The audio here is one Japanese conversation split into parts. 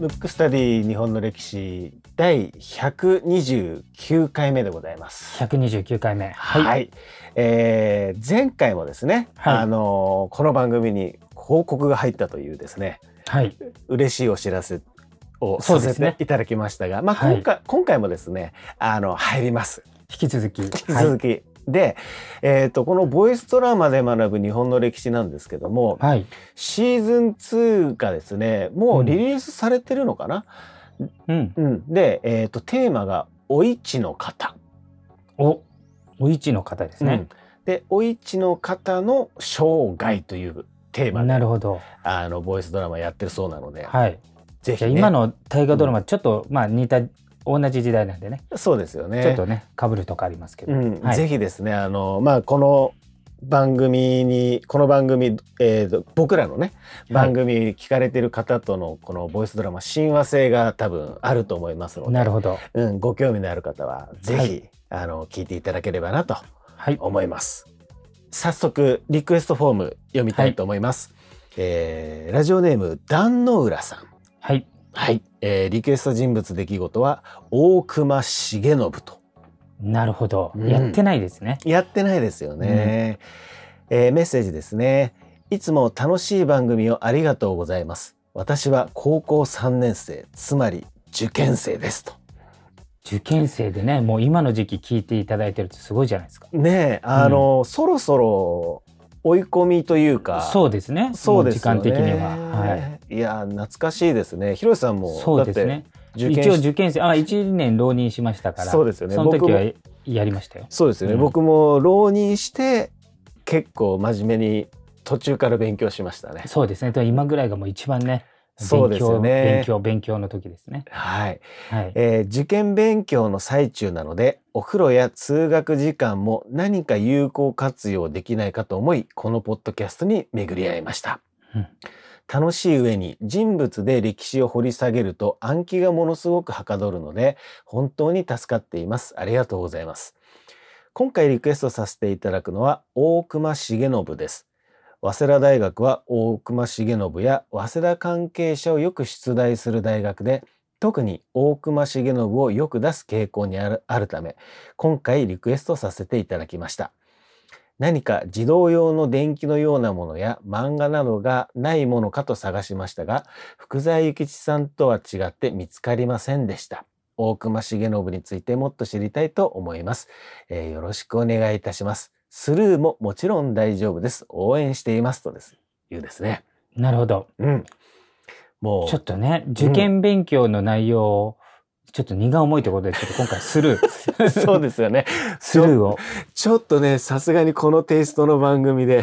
ムックスタディ日本の歴史第129回目でございます。129回目。はい、えー前回もですね、はいあのこの番組に報告が入ったというですねはい。嬉しいお知らせをさせていただきましたが、まあはい今回、今回もですねあの入ります引き続き。引き続き。で、えー、とこのボイストラマで学ぶ日本の歴史なんですけども、はい。はい。シーズン2がですねもうリリースされてるのかな、うん。うん、で、えー、とテーマが「お市の方」お、お市の方ですねうん。でお市の方の生涯というテーマでなるほど。あのボイスドラマやってるそうなので、はい。ぜひ、ね、今の大河ドラマ、ちょっと、まあ似た、同じ時代なんでね。そうですよねちょっとね、被るとかありますけど。うんはいぜひですねあのまあこの番組にこの番組、えーと僕らのね番組聞かれてる方とのこのボイスドラマ親和性が多分あると思いますのでなるほど。うん、ご興味のある方はぜひ、はいあの聞いていただければなとはい。思います早速リクエストフォーム読みたいと思います、えーラジオネーム壇の浦さんはい。はい、えーリクエスト人物出来事は大隈重信と。なるほど。うん。やってないですね。やってないですよね、えーメッセージですね。いつも楽しい番組をありがとうございます。私は高校3年生つまり受験生ですと。受験生でね、もう今の時期聞いていただいてるとすごいじゃないですか。ねえあの、そろそろ追い込みというかそうですね。そうですよね時間的には。はい。いや懐かしいですね広瀬さんもそうですね。一応し受験生、あ、1年浪人しましたから。そうですよねその時僕もはやりましたよ。そうですよね、うん僕も浪人して結構真面目に途中から勉強しましたねそうですね。今ぐらいがもう一番ね、そうですよね。勉強、勉強の時ですね。はい、はい。えー受験勉強の最中なのでお風呂や通学時間も何か有効活用できないかと思いこのポッドキャストに巡り合いました、うん。楽しい上に人物で歴史を掘り下げると暗記がものすごくはかどるので本当に助かっています。ありがとうございます。今回リクエストさせていただくのは大隈重信です早稲田大学は大隈重信や早稲田関係者をよく出題する大学で特に大隈重信をよく出す傾向にあるあるため今回リクエストさせていただきました。何か児童用の電気のようなものや漫画などがないものかと探しましたが福沢諭吉さんとは違って見つかりませんでした。大隈重信についてもっと知りたいと思います、えーよろしくお願いいたします。スルーももちろん大丈夫です応援していますとですいうですねなるほど。うんもうちょっとね、受験勉強の内容を、ちょっと荷が重いということで、ちょっと今回スルー。そうですよね。スルーを。ちょっとね、さすがにこのテイストの番組で。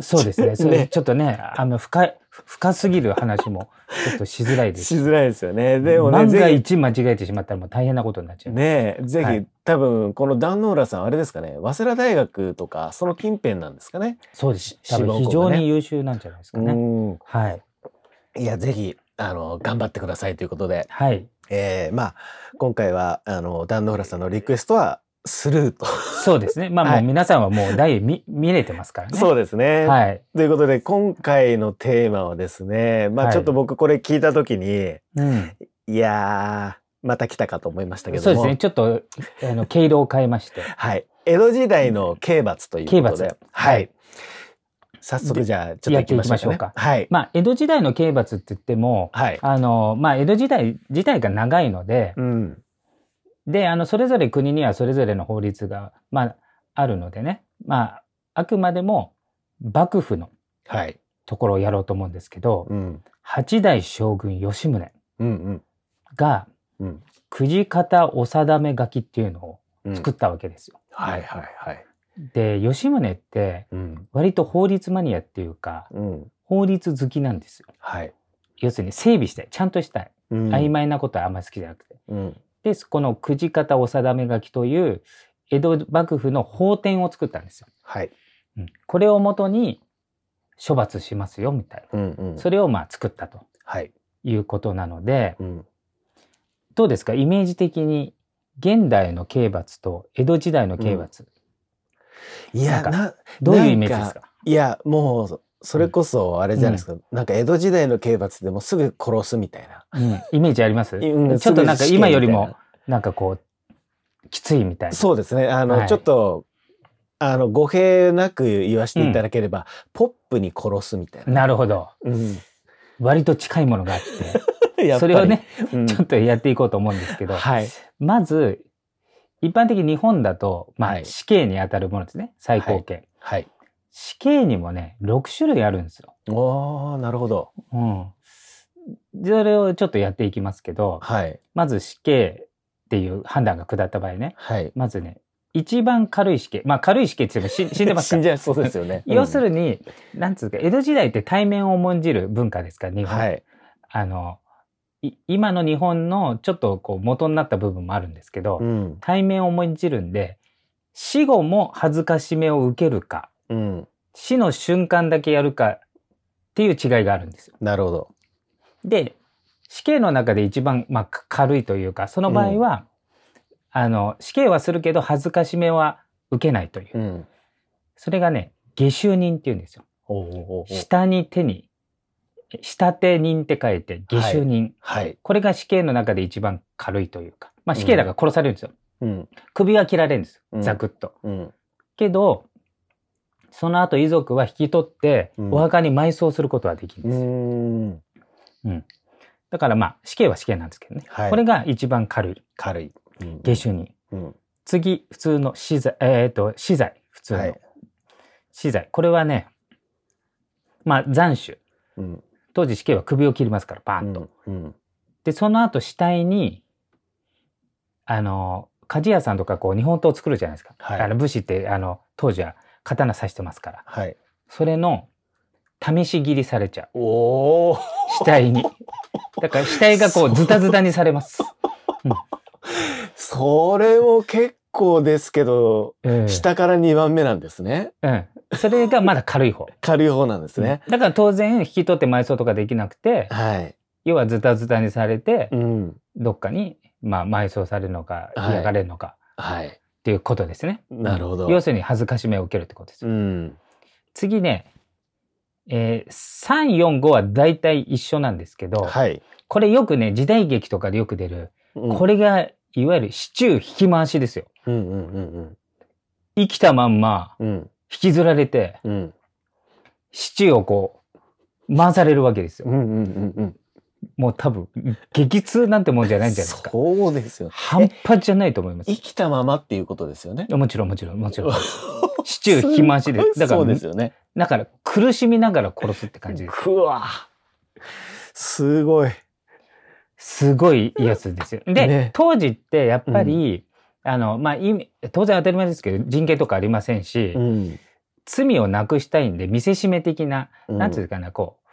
そうですね。それねちょっとね、あの、深い、深すぎる話も、ちょっとしづらいです。しづらいですよね。でもね、万がぜ一間違えてしまったらもう大変なことになっちひ、ゃう。ねぜひ、はい多分、この壇ノ浦さん、あれですかね、早稲田大学とか、その近辺なんですかね。そうです。多分非常に優秀なんじゃないですかね。うん。はい。いや、ぜひ、あの、頑張ってくださいということで、はい。えー、まあ、今回は、あの、壇ノ浦さんのリクエストは、スルーと。そうですね。まあもはいう皆さんはもう題見、見れてますからね。そうですね。はい。ということで、今回のテーマはですね、まあ、はいちょっと僕これ聞いたときに、うん。いやー、また来たかと思いましたけども。そうですね。ちょっと、あの、毛色を変えまして。はい。江戸時代の刑罰ということで。刑罰はい。早速じゃあ、ちょっと行きましょうか、ね。やっていきましょうかはい。まあ、江戸時代の刑罰って言っても、はい。あの、まあ、江戸時代自体が長いので、うん。で、あの、それぞれ国にはそれぞれの法律が、まあ、あるのでね、まあ、あくまでも幕府のはい。ところをやろうと思うんですけど、うん。八代将軍吉宗うんが、うん。うん。くじ方お定め書きっていうのをうん作ったわけですよ。はいはいはい。で、吉宗って、うん。割と法律マニアっていうか、うん。法律好きなんですよ。はい。要するに整備したい。ちゃんとしたい。うん曖昧なことはあんまり好きじゃなくて。うん。で、このくじ方お定め書きという、江戸幕府の法典を作ったんですよ。はい。うんこれをもとに処罰しますよ、みたいな。うんうん。それをまあ作ったとはい。いうことなので、うん。どうですか？イメージ的に現代の刑罰と江戸時代の刑罰、いや、なんかな、どういうイメージですかいや、もう、それこそあれじゃないですか、なんか江戸時代の刑罰でもすぐ殺すみたいな。うん、イメージあります？うんちょっとなんか今よりも、なんかこう、きついみたいな。そうですね。あの、はいちょっと、あの、語弊なく言わせていただければ、ポップに殺すみたいな。なるほど。うん。割と近いものがあって、それをね、うんちょっとやっていこうと思うんですけど、はい。まず、一般的に日本だと、まあ、はい死刑に当たるものですね。最高刑。はい。死刑にもね、6種類あるんですよ。おー、なるほど。うん。それをちょっとやっていきますけど、はい。まず死刑っていう判断が下った場合ね、はい。まずね、一番軽い死刑。まあ軽い死刑って言っても死 死んでますから。死んじゃいそうですよね。要すに、るに、なんつうか、江戸時代って対面を重んじる文化ですから、日本。はい。あの、い今の日本のちょっとこう元になった部分もあるんですけど、うん。対面を重んじるんで、死後も恥ずかしめを受けるか、うん。死の瞬間だけやるかっていう違いがあるんですよ。なるほど。で、死刑の中で一番、まあ、か軽いというか、その場合は、あの、死刑はするけど恥ずかしめは受けないという。うん。それがね、下手人っていうんですよ。下に手に、下手人って書いて下手人。はい。これが死刑の中で一番軽いというか。まあ死刑だから殺されるんですよ。うん。首は切られるんですうんザクッと。うん。けど、その後遺族は引き取って、うんお墓に埋葬することはできるんうですよ。ーん。だからまあ死刑は死刑なんですけどね。はいこれが一番軽い。軽い。うん下手人。うん。次、普通の死罪、えっ、と、死罪。普通のはい。死罪。これはね、まあ斬首。うん。当時死刑は首を切りますから、パーンと。うん。で、その後死体に、あの、鍛冶屋さんとかこう日本刀を作るじゃないですか。はいあの武士って、あの、当時は刀刺してますから。はい。それの、試し切りされちゃう。おお。死体に。だから死体がこうズタズタにされます。それも結構ですけど、うん下から2番目なんですね。うん。それがまだ軽い方。軽い方なんですね。だから当然引き取って埋葬とかできなくて、はい。要はズタズタにされて、うん。どっかに、まあ埋葬されるのか、はい焼かれるのかはい。っていうことですね。なるほど。要するに恥ずかしめを受けるってことですよ。うん。次ね、えー、3、4、5は大体一緒なんですけど、はい。これよくね、時代劇とかでよく出る、うんこれがいわゆるシチュー引き回しですよ。うんうんうん生きたまんまうん。うん。引きずられて、うん。シチューをこう、回されるわけですよ。うんうんうんうん。もう多分、激痛なんてもんじゃないんじゃないですか。そうですよ。半端じゃないと思います生。きたままっていうことですよね。もちろんもちろんもちろん。シチュー引き回しで。だから、そうですよね。だから苦しみながら殺すって感じです。くわ。すごい。すごいやつですよ。で、ね当時ってやっぱり、あの、まあ、当然当たり前ですけど、人権とかありませんし、ん。罪をなくしたいんで、見せしめ的な、なんていうかな、こう、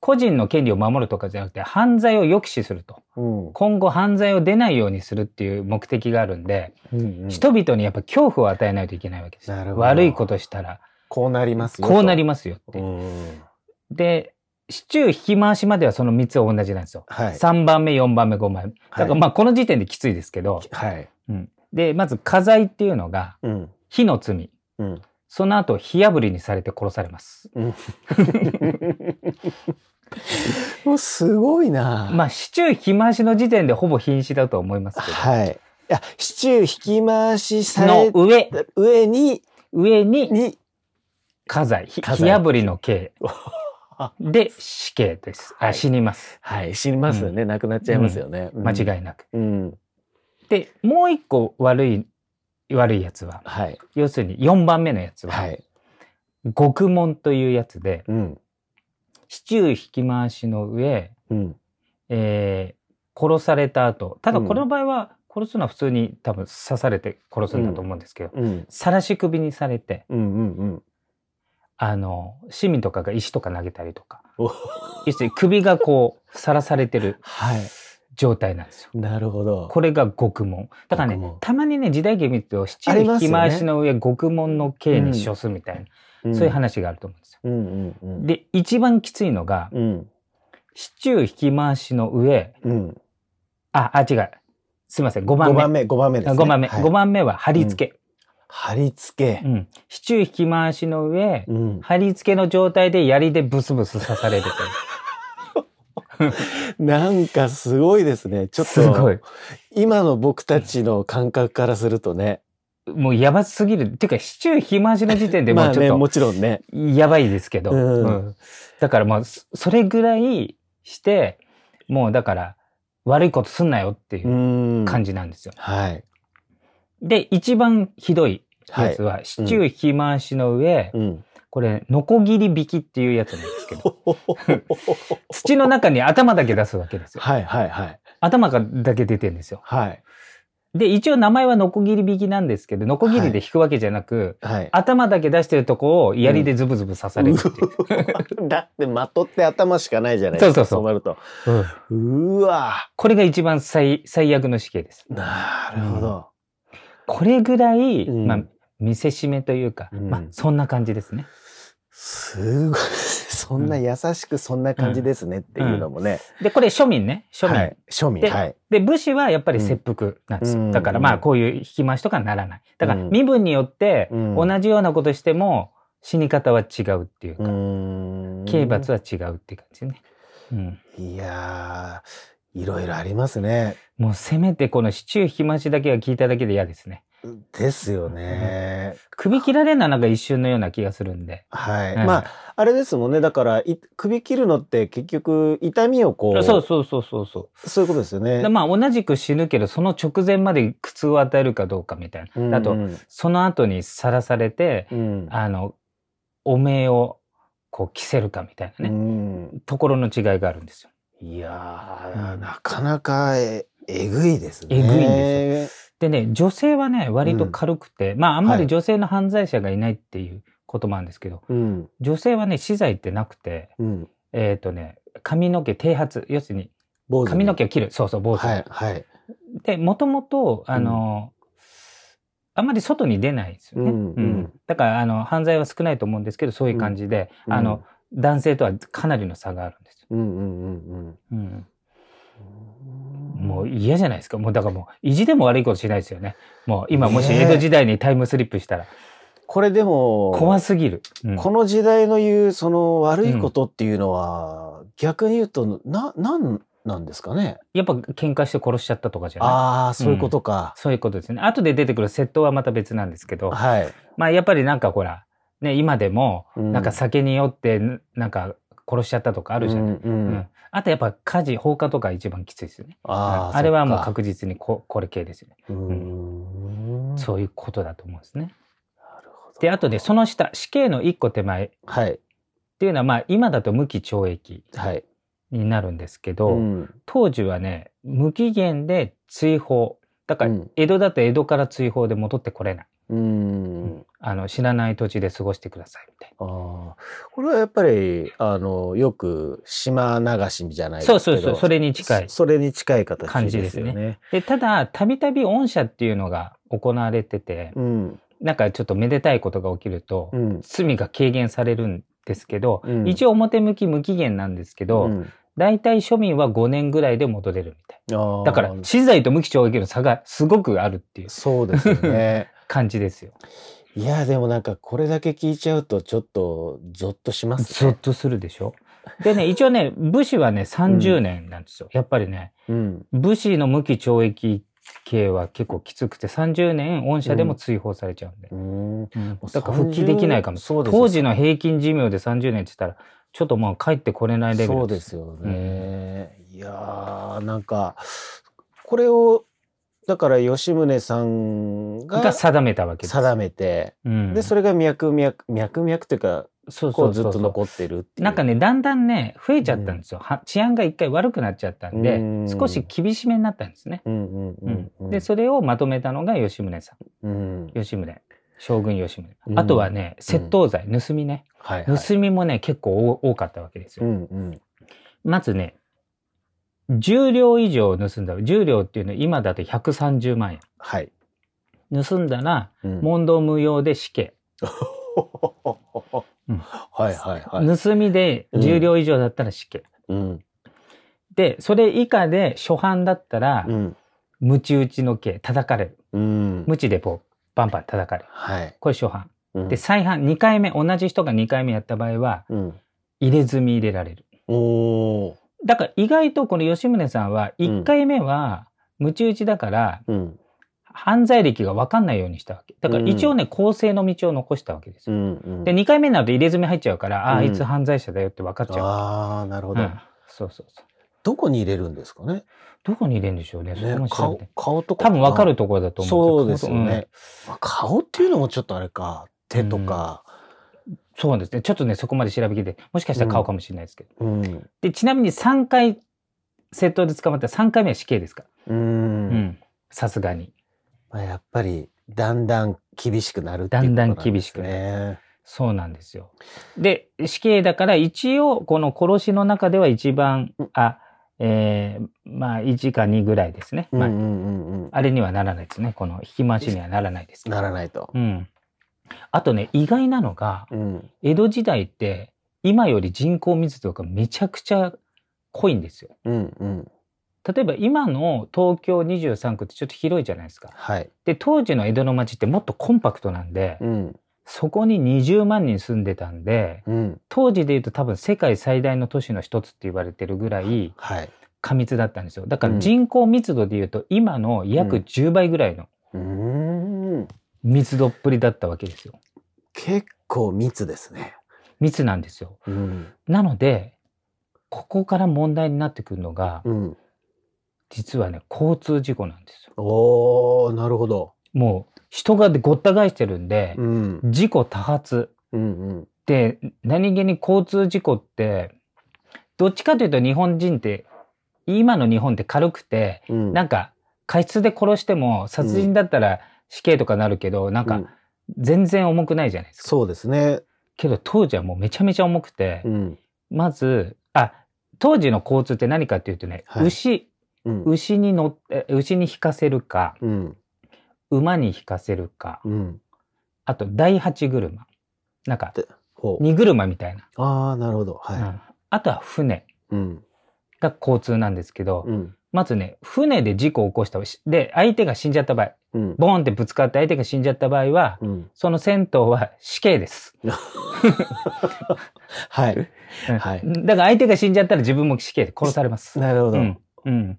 個人の権利を守るとかじゃなくて、犯罪を抑止すると。うん。今後犯罪を出ないようにするっていう目的があるんで、うんうん人々にやっぱ恐怖を与えないといけないわけです。悪いことしたら、こうなりますよ。こうなりまますよって。うん。で、シチュー引き回しまではその3つは同じなんですよ。はい。3番目、4番目、5番目。だからまあこの時点できついですけど、はい。うん、で、まず火災っていうのがうん。火の罪。うん。その後火炙りにされて殺されます。もうすごいな。まあシチュー引き回しの時点でほぼ �in 死だと思いますけど。はい。いや、シチュー引き回しさのれ上、た上に、上にに、火災、火火災火炙りの刑 で死刑です。あはい死にます。はい、死にますよね。亡くなっちゃいますよね。間違い。いなく。うん。で、もう一個悪い、悪いやつは、はい。要するに4番目のやつは、はい。獄門というやつで、うん。シチュー引き回しの上、うん。えー殺された後、ただうんこの場合は殺すのは普通に多分刺されて殺すんだと思うんですけど、うん。晒し首にされて、うん。うん。あの、市民とかが石とか投げたりとか、お要するに首がこう、さらされてるはい。状態なんですよ。なるほど。これが獄門。だからねたまにね、時代劇見ると、七人引き回しの上、獄門の刑に処すみたいな、そういう話があると思うんですよ。うん。うん。うん。で、一番きついのが、うん。シチュー引き回しの上、うん。あ、あ、違う。すいません、5番5目。番目、5番目です、ね。5番目。はい5番目は貼り付け。貼り付けう。ん。支柱引き回しの上、うん。貼り付けの状態で槍でブスブス刺されるという。なんかすごいですね。ちょっと。今の僕たちの感覚からするとね。もうやばすぎる。っていうか、支柱引き回しの時点でもまあね、うちょっもちろんね。とやばいですけど。うんうんだからもう、そそれぐらいして、もうだから、悪いことすんなよっていううん感じなんですよ。はい。で、一番ひどいやつは、支柱引き回しの上、うん。これ、ノコギリ引きっていうやつなんですけど、土の中に頭だけ出すわけですよ。はいはいはい。頭がだけ出てるんですよ。はい。で、一応名前はノコギリ引きなんですけど、ノコギリで引くわけじゃなく、はい。頭だけ出してるとこを槍でズブズブ刺されるっていう。だって的って頭しかないじゃないですか。そうそうそうなると。うんうわこれが一番最最悪の死刑です。なるほど。これぐらい、うんまあ、見せしめというか、うんまあ、そんな感じですね。すごい。そんな優しくそんな感じですねっていうのもね。で、これ庶民ね、庶民。はい。庶民。ではい。で、武士はやっぱり切腹なんですよ。うんだからまあ、こういう引き回しとかならない。だから、うん身分によって、うん同じようなことしても、死に方は違うっていううか、刑罰は違うっていう感じね。うん。いやー、いろいろありますね。もうせめてこの支柱引き回しだけは聞いただけで嫌ですね。ですよね。首切られるのはなんか一瞬のような気がするんで。はい。うんまあ、あれですもんね。だから、い首切るのって結局、痛みをこう、そうそうそうそうそう。そういうことですよねで。まあ同じく死ぬけど、その直前まで苦痛を与えるかどうかみたいな。あと、うんその後にさらされて、うん、あの、お面をこう着せるかみたいなうね、んところの違いがあるんですよ。いやなかなかええぐいですね。えぐいんですでね、女性はね、割と軽くて、まああんまり女性の犯罪者がいないっていうこともあるんですけど、うん。女性はね、死罪ってなくて、うん。えっ、とね、髪の毛剃髪、要するに髪の毛を切る。そうそう、坊主に。はい、はい。で、もともと、あの、あんまり外に出ないですよね。うんうんだから、あの、犯罪は少ないと思うんですけど、そういう感じで、うんあの、男性とはかなりの差があるんですよ。うん、うん、うん、うん。うん。もう嫌じゃないですか。もうだからもう意地でも悪いことしないですよね。もう今もし江戸時代にタイムスリップしたらこれでも、怖すぎる。うんこの時代の言う、その悪いことっていうのは、逆に言うと、な、なんなんですかね？やっぱ喧嘩して殺しちゃったとかじゃないああ、そういうことか。そういうことですね。後で出てくる窃盗はまた別なんですけど、はい。まあやっぱりなんかほら、ね、今でも、うんなんか酒に酔って、なんか殺しちゃったとかあるじゃない。うんうんうんあとやっぱ火事、放火とか一番きついですよね。ああ、あれはもう確実にここれ系ですよね。うーん。そういうことだと思うんですね。なるほどで、あとでその下、死刑の一個手前っはい。ていうのはまあ今だと無期懲役はい。になるんですけど、うん当時はね、無期限で追放。だからうん、江戸だと江戸から追放で戻ってこれない。うん。あの、知らない土地で過ごしてくださいみたいああ。これはやっぱり、あの、よく島流しじゃないな。です。そうそうそう、それに近いそ。それに近い形感じでですすね。で、ただ、たびたび御社っていうのが行われてて、うん。なんかちょっとめでたいことが起きると、うん。罪が軽減されるんですけど、うん一応表向き無期限なんですけど、うん大体庶民は5年ぐらいで戻れるみたい。だから、死罪と無期懲役の差がすごくあるっていうそうですよね。感じですよ。いや、でもなんかこれだけ聞いちゃうとちょっとゾッとしますね。ゾッとするでしょ？でね、一応ね、武士はね、30年なんですよ。やっぱりね、うん。武士の無期懲役刑は結構きつくて、30年御社でも追放されちゃうんで。うん。うんだから復帰できないかも。当時の平均寿命で30年って言ったら、ちょっともう帰ってこれないレベルそうですよね。いやー、なんか、これを、だから吉宗さんがが定めたわけです。定めて、うん、で、それが脈々、脈々というか、そうこずっそううそうそうと残ってるっていう。なんかね、だんだんね、増えちゃったんですよ。は治安が一回悪くなっちゃったんで、うん少し厳しめになったんですね。うんうんううんんうん。で、それをまとめたのが吉宗さうん。ん。吉宗。将軍吉宗。うんあとはね、窃盗罪、盗みね。はい、はい。盗みもね、結構多多かったわけですうよ。んうん。まずね、10両以上盗んだ。10両っていうのは今だと130万円。はい。盗んだら、うん問答無用で死刑。うんはいはいはい。盗みで10両以上だったら死刑。うん。で、それ以下で初犯だったらう、ん。ムチ打ちの刑、叩かれる。うん。ムチでこう、バンバン叩かれる。はい。これ初犯。うんで、再犯、2回目、同じ人が2回目やった場合は、うん。入れ墨入れられる。おー。だから意外とこの吉宗さんは、1回目は、ムチ打ちだから、うん。犯罪歴が分かんないようにしたわけ。だから一応ね、公正の道を残したわけですうよ。んうん。で、2回目になると入れ墨入っちゃうから、ああ、いつ犯罪者だよって分かっちゃう。ああ、なるほど。うんそうそうそう。どこに入れるんですかね？どこに入れるんでしょうね。ね顔て。顔とか。多分分かるところだと思そううんですよよね。まあ顔っていうのもちょっとあれか。手とか。うんそうですね。ちょっとね、そこまで調べきて、もしかしたら顔かもしれないですけど。うん。で、ちなみに3回、窃盗で捕まったら3回目は死刑ですか？ら。う。うんん。さすがに。まあ、やっぱり、だんだん厳しくなるっていうだんだんことなんです厳しくね。そうなんですよ。で、死刑だから一応、この殺しの中では一番うん、あ、えー、まあ1か2ぐらいですね。まあ。あれにはならないですね。この引き回しにはならないですならないと。うん。あとね、意外なのが、うん。江戸時代って、今より人口密度がめちゃくちゃ濃いんですよ。うんうん。例えば今の東京23区ってちょっと広いじゃないですか。はい。で、当時の江戸の町ってもっとコンパクトなんで、うん。そこに20万人住んでたんで、うん。当時で言うと多分世界最大の都市の一つって言われてるぐらいはい。過密だったんですよ。だから人口密度で言うと今の約うん10倍ぐらいの。密度っぷりだったわけですよ。結構密ですね。密なんですよ。うん。なので、ここから問題になってくるのが、うん。実はね、交通事故なんですよ。おー、なるほど。もう人がごった返してるんで、うん。事故多発。うんうん。で、何気に交通事故って、どっちかというと日本人って、今の日本って軽くて、うん。なんか、過失で殺しても、殺人だったら死刑とかなるけど、なんか、うん全然重くないじゃないですか。そうですね。けど、当時はもうめちゃめちゃ重くて、うん。まず、あ、当時の交通って何かっていうとね、はい牛、うん。牛に乗って、牛に引かせるか、うん。馬に引かせるか、うん。あと、第八車。なんか。荷車みたいな。ああ、なるほど。うはんあとは船。が交通なんですけど、うん。まずね、船で事故を起こしたしで、相手が死んじゃった場合、うん。ボーンってぶつかって相手が死んじゃった場合は、うん。その銭湯は死刑です。はい。うんはいだから相手が死んじゃったら自分も死刑で殺されます。なるほど。うん。うん。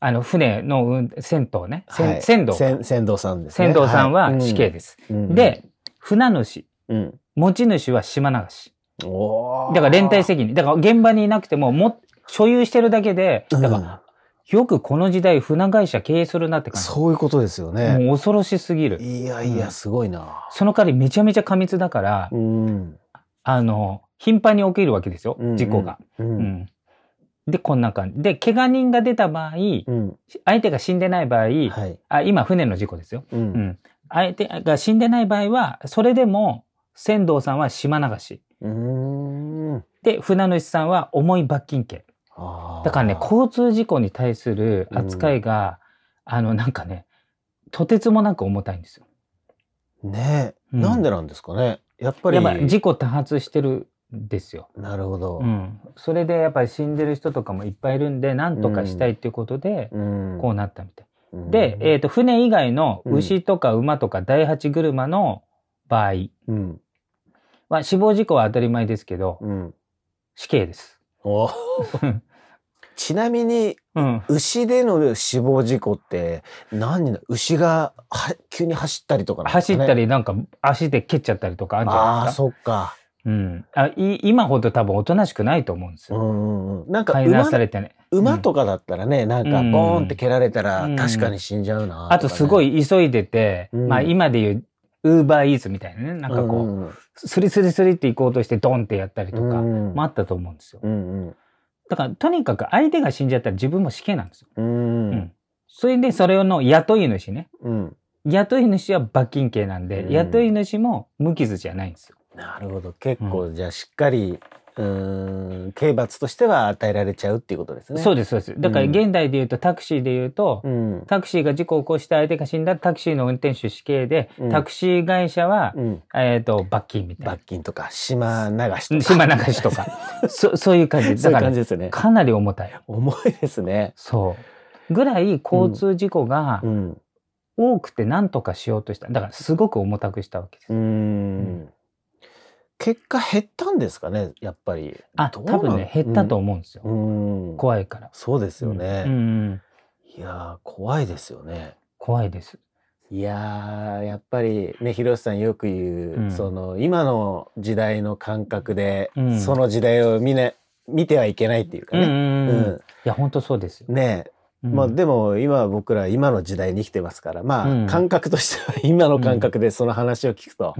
あの、船の運銭湯ね。船はい船頭。船船頭さんですね。船頭さんは死刑です。はい。うん、で、船主、うん。持ち主は島流し。だから連帯責任。だから現場にいなくても、も、所有してるだけで、だから、うんよくこの時代船会社経営するなって感じ。そういうことですよね。もう恐ろしすぎる。いやいや、すごいな。その代わりめちゃめちゃ過密だから、うん。あの、頻繁に起きるわけですよ、うん事故が。う。うんん。で、こんな感じ。で、怪我人が出た場合、うん。相手が死んでない場合、はい。あ、今船の事故ですよ。う。うんん。相手が死んでない場合は、それでも、船頭さんは島流し。で、船主さんは重い罰金刑。だからね、交通事故に対する扱いが、あの、なんかね、とてつもなく重たいんですよ。ねえ、うんなんでなんですかね。やっぱり。事故多発してるんですよ。なるほど。うん。それでやっぱり死んでる人とかもいっぱいいるんで、なんとかしたいっていうことで、うん。こうなったみたい。うんで、えっ、と、船以外のうん牛とか馬とか第八車の場合うん。は、死亡事故は当たり前ですけど、うん。死刑です。お ちなみに、うん。牛での死亡事故って何だ？牛がは急に走ったりとかね？走った。り、なんか足で蹴っちゃったりとかあるんじゃないですか。そっか。うん。あい今ほど多分おとなしくないと思うんですよ。うんうんうん。なんか飼いなさ馬れてね。馬とかだったらね、なんかうんボーンって蹴られたらうん確かに死んじゃうな、あとすごい、い急いでて、うんまあ今で言う、ウーバーイーツみたいなね。なんかこう、うんうんスリスリスリって行こうとしてドンってやったりとか、うんもあったと思うんですよ。うんうんだからとにかく相手が死んじゃったら自分も死刑なんですよ。うんうんそれでそれの雇い主ね。うん雇い主は罰金刑なんで、うん雇い主も無傷じゃないんですよ。なるほど結構じゃあしっかりうーん刑罰としては与えられちゃうっていうことですね。でそうです、そうです。だからうん現代で言うとタクシーで言うと、うんタクシーが事故を起こして相手が死んだらタクシーの運転手死刑で、うんタクシー会社は、うん、えっ、と、罰金みたい罰金とか島流しな。とか島流しとか。そそういう感じ。そういうだから、ね。かなり重たい。重いですね。そう。ぐらい交通事故がうん多くて何とかしようとした。だからすごく重たくしたわけです。うーん。結果減ったんですかね、やっぱり。あ、多分ね、減ったと思うんですよ。うん。怖いから。そうですよね。うんいやー、怖いですよね。怖いです。いやー、やっぱりね、広瀬さんよく言う、うんその、今の時代の感覚で、うんその時代を見ね、見てはいけないっていうかね。うんうんいや、本当そうですよ。ねうんまあでも今僕ら今の時代に生きてますから、まあ、うん感覚としては今の感覚でその話を聞くと、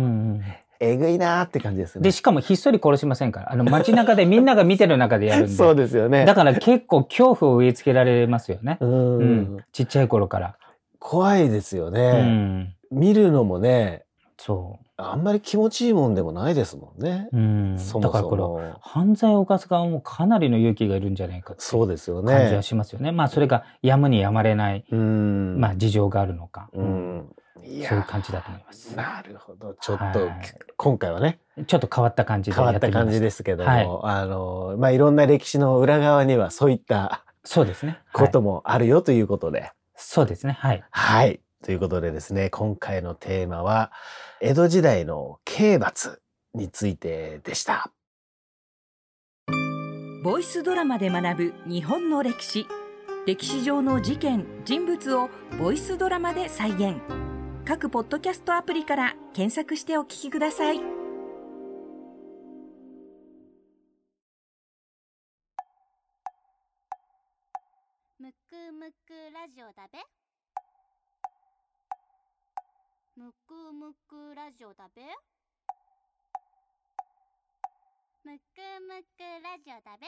えぐいなーって感じですね。で、しかもひっそり殺しませんから。あの、街中で みんなが見てる中でやるんで。そうですよね。だから結構恐怖を植え付けられますよね。うん、うん。ちっちゃい頃から。怖いですようね、ん。見るのもね、そあんまり気持ちいいもんでもないですもんね。う。うん。そもそだからこれ、も。犯罪を犯す側もかなりの勇気がいるんじゃないかってそうですよ感じはね。しますよね。まあそれがやむにやまれない、うん。まあ事情があるのか。う。ん。いそういう感じだと思います。なるほど。ちょっと、はい今回はね、ちょっと変わった感じで変わった感じですけども、はいあの、まあ、いろんな歴史の裏側にはそういったそうですね。はいこともあるよということで。そうですね。はい。はい。ということでですね、今回のテーマは、江戸時代の刑罰についてでした。ボイスドラマで学ぶ日本の歴史歴史上の事件人物をボイスドラマで再現各ポッドキャストアプリから検索してお聞きください。むくむくラジオだべ？むくむくラジオだべ？むくむくラジオだべ？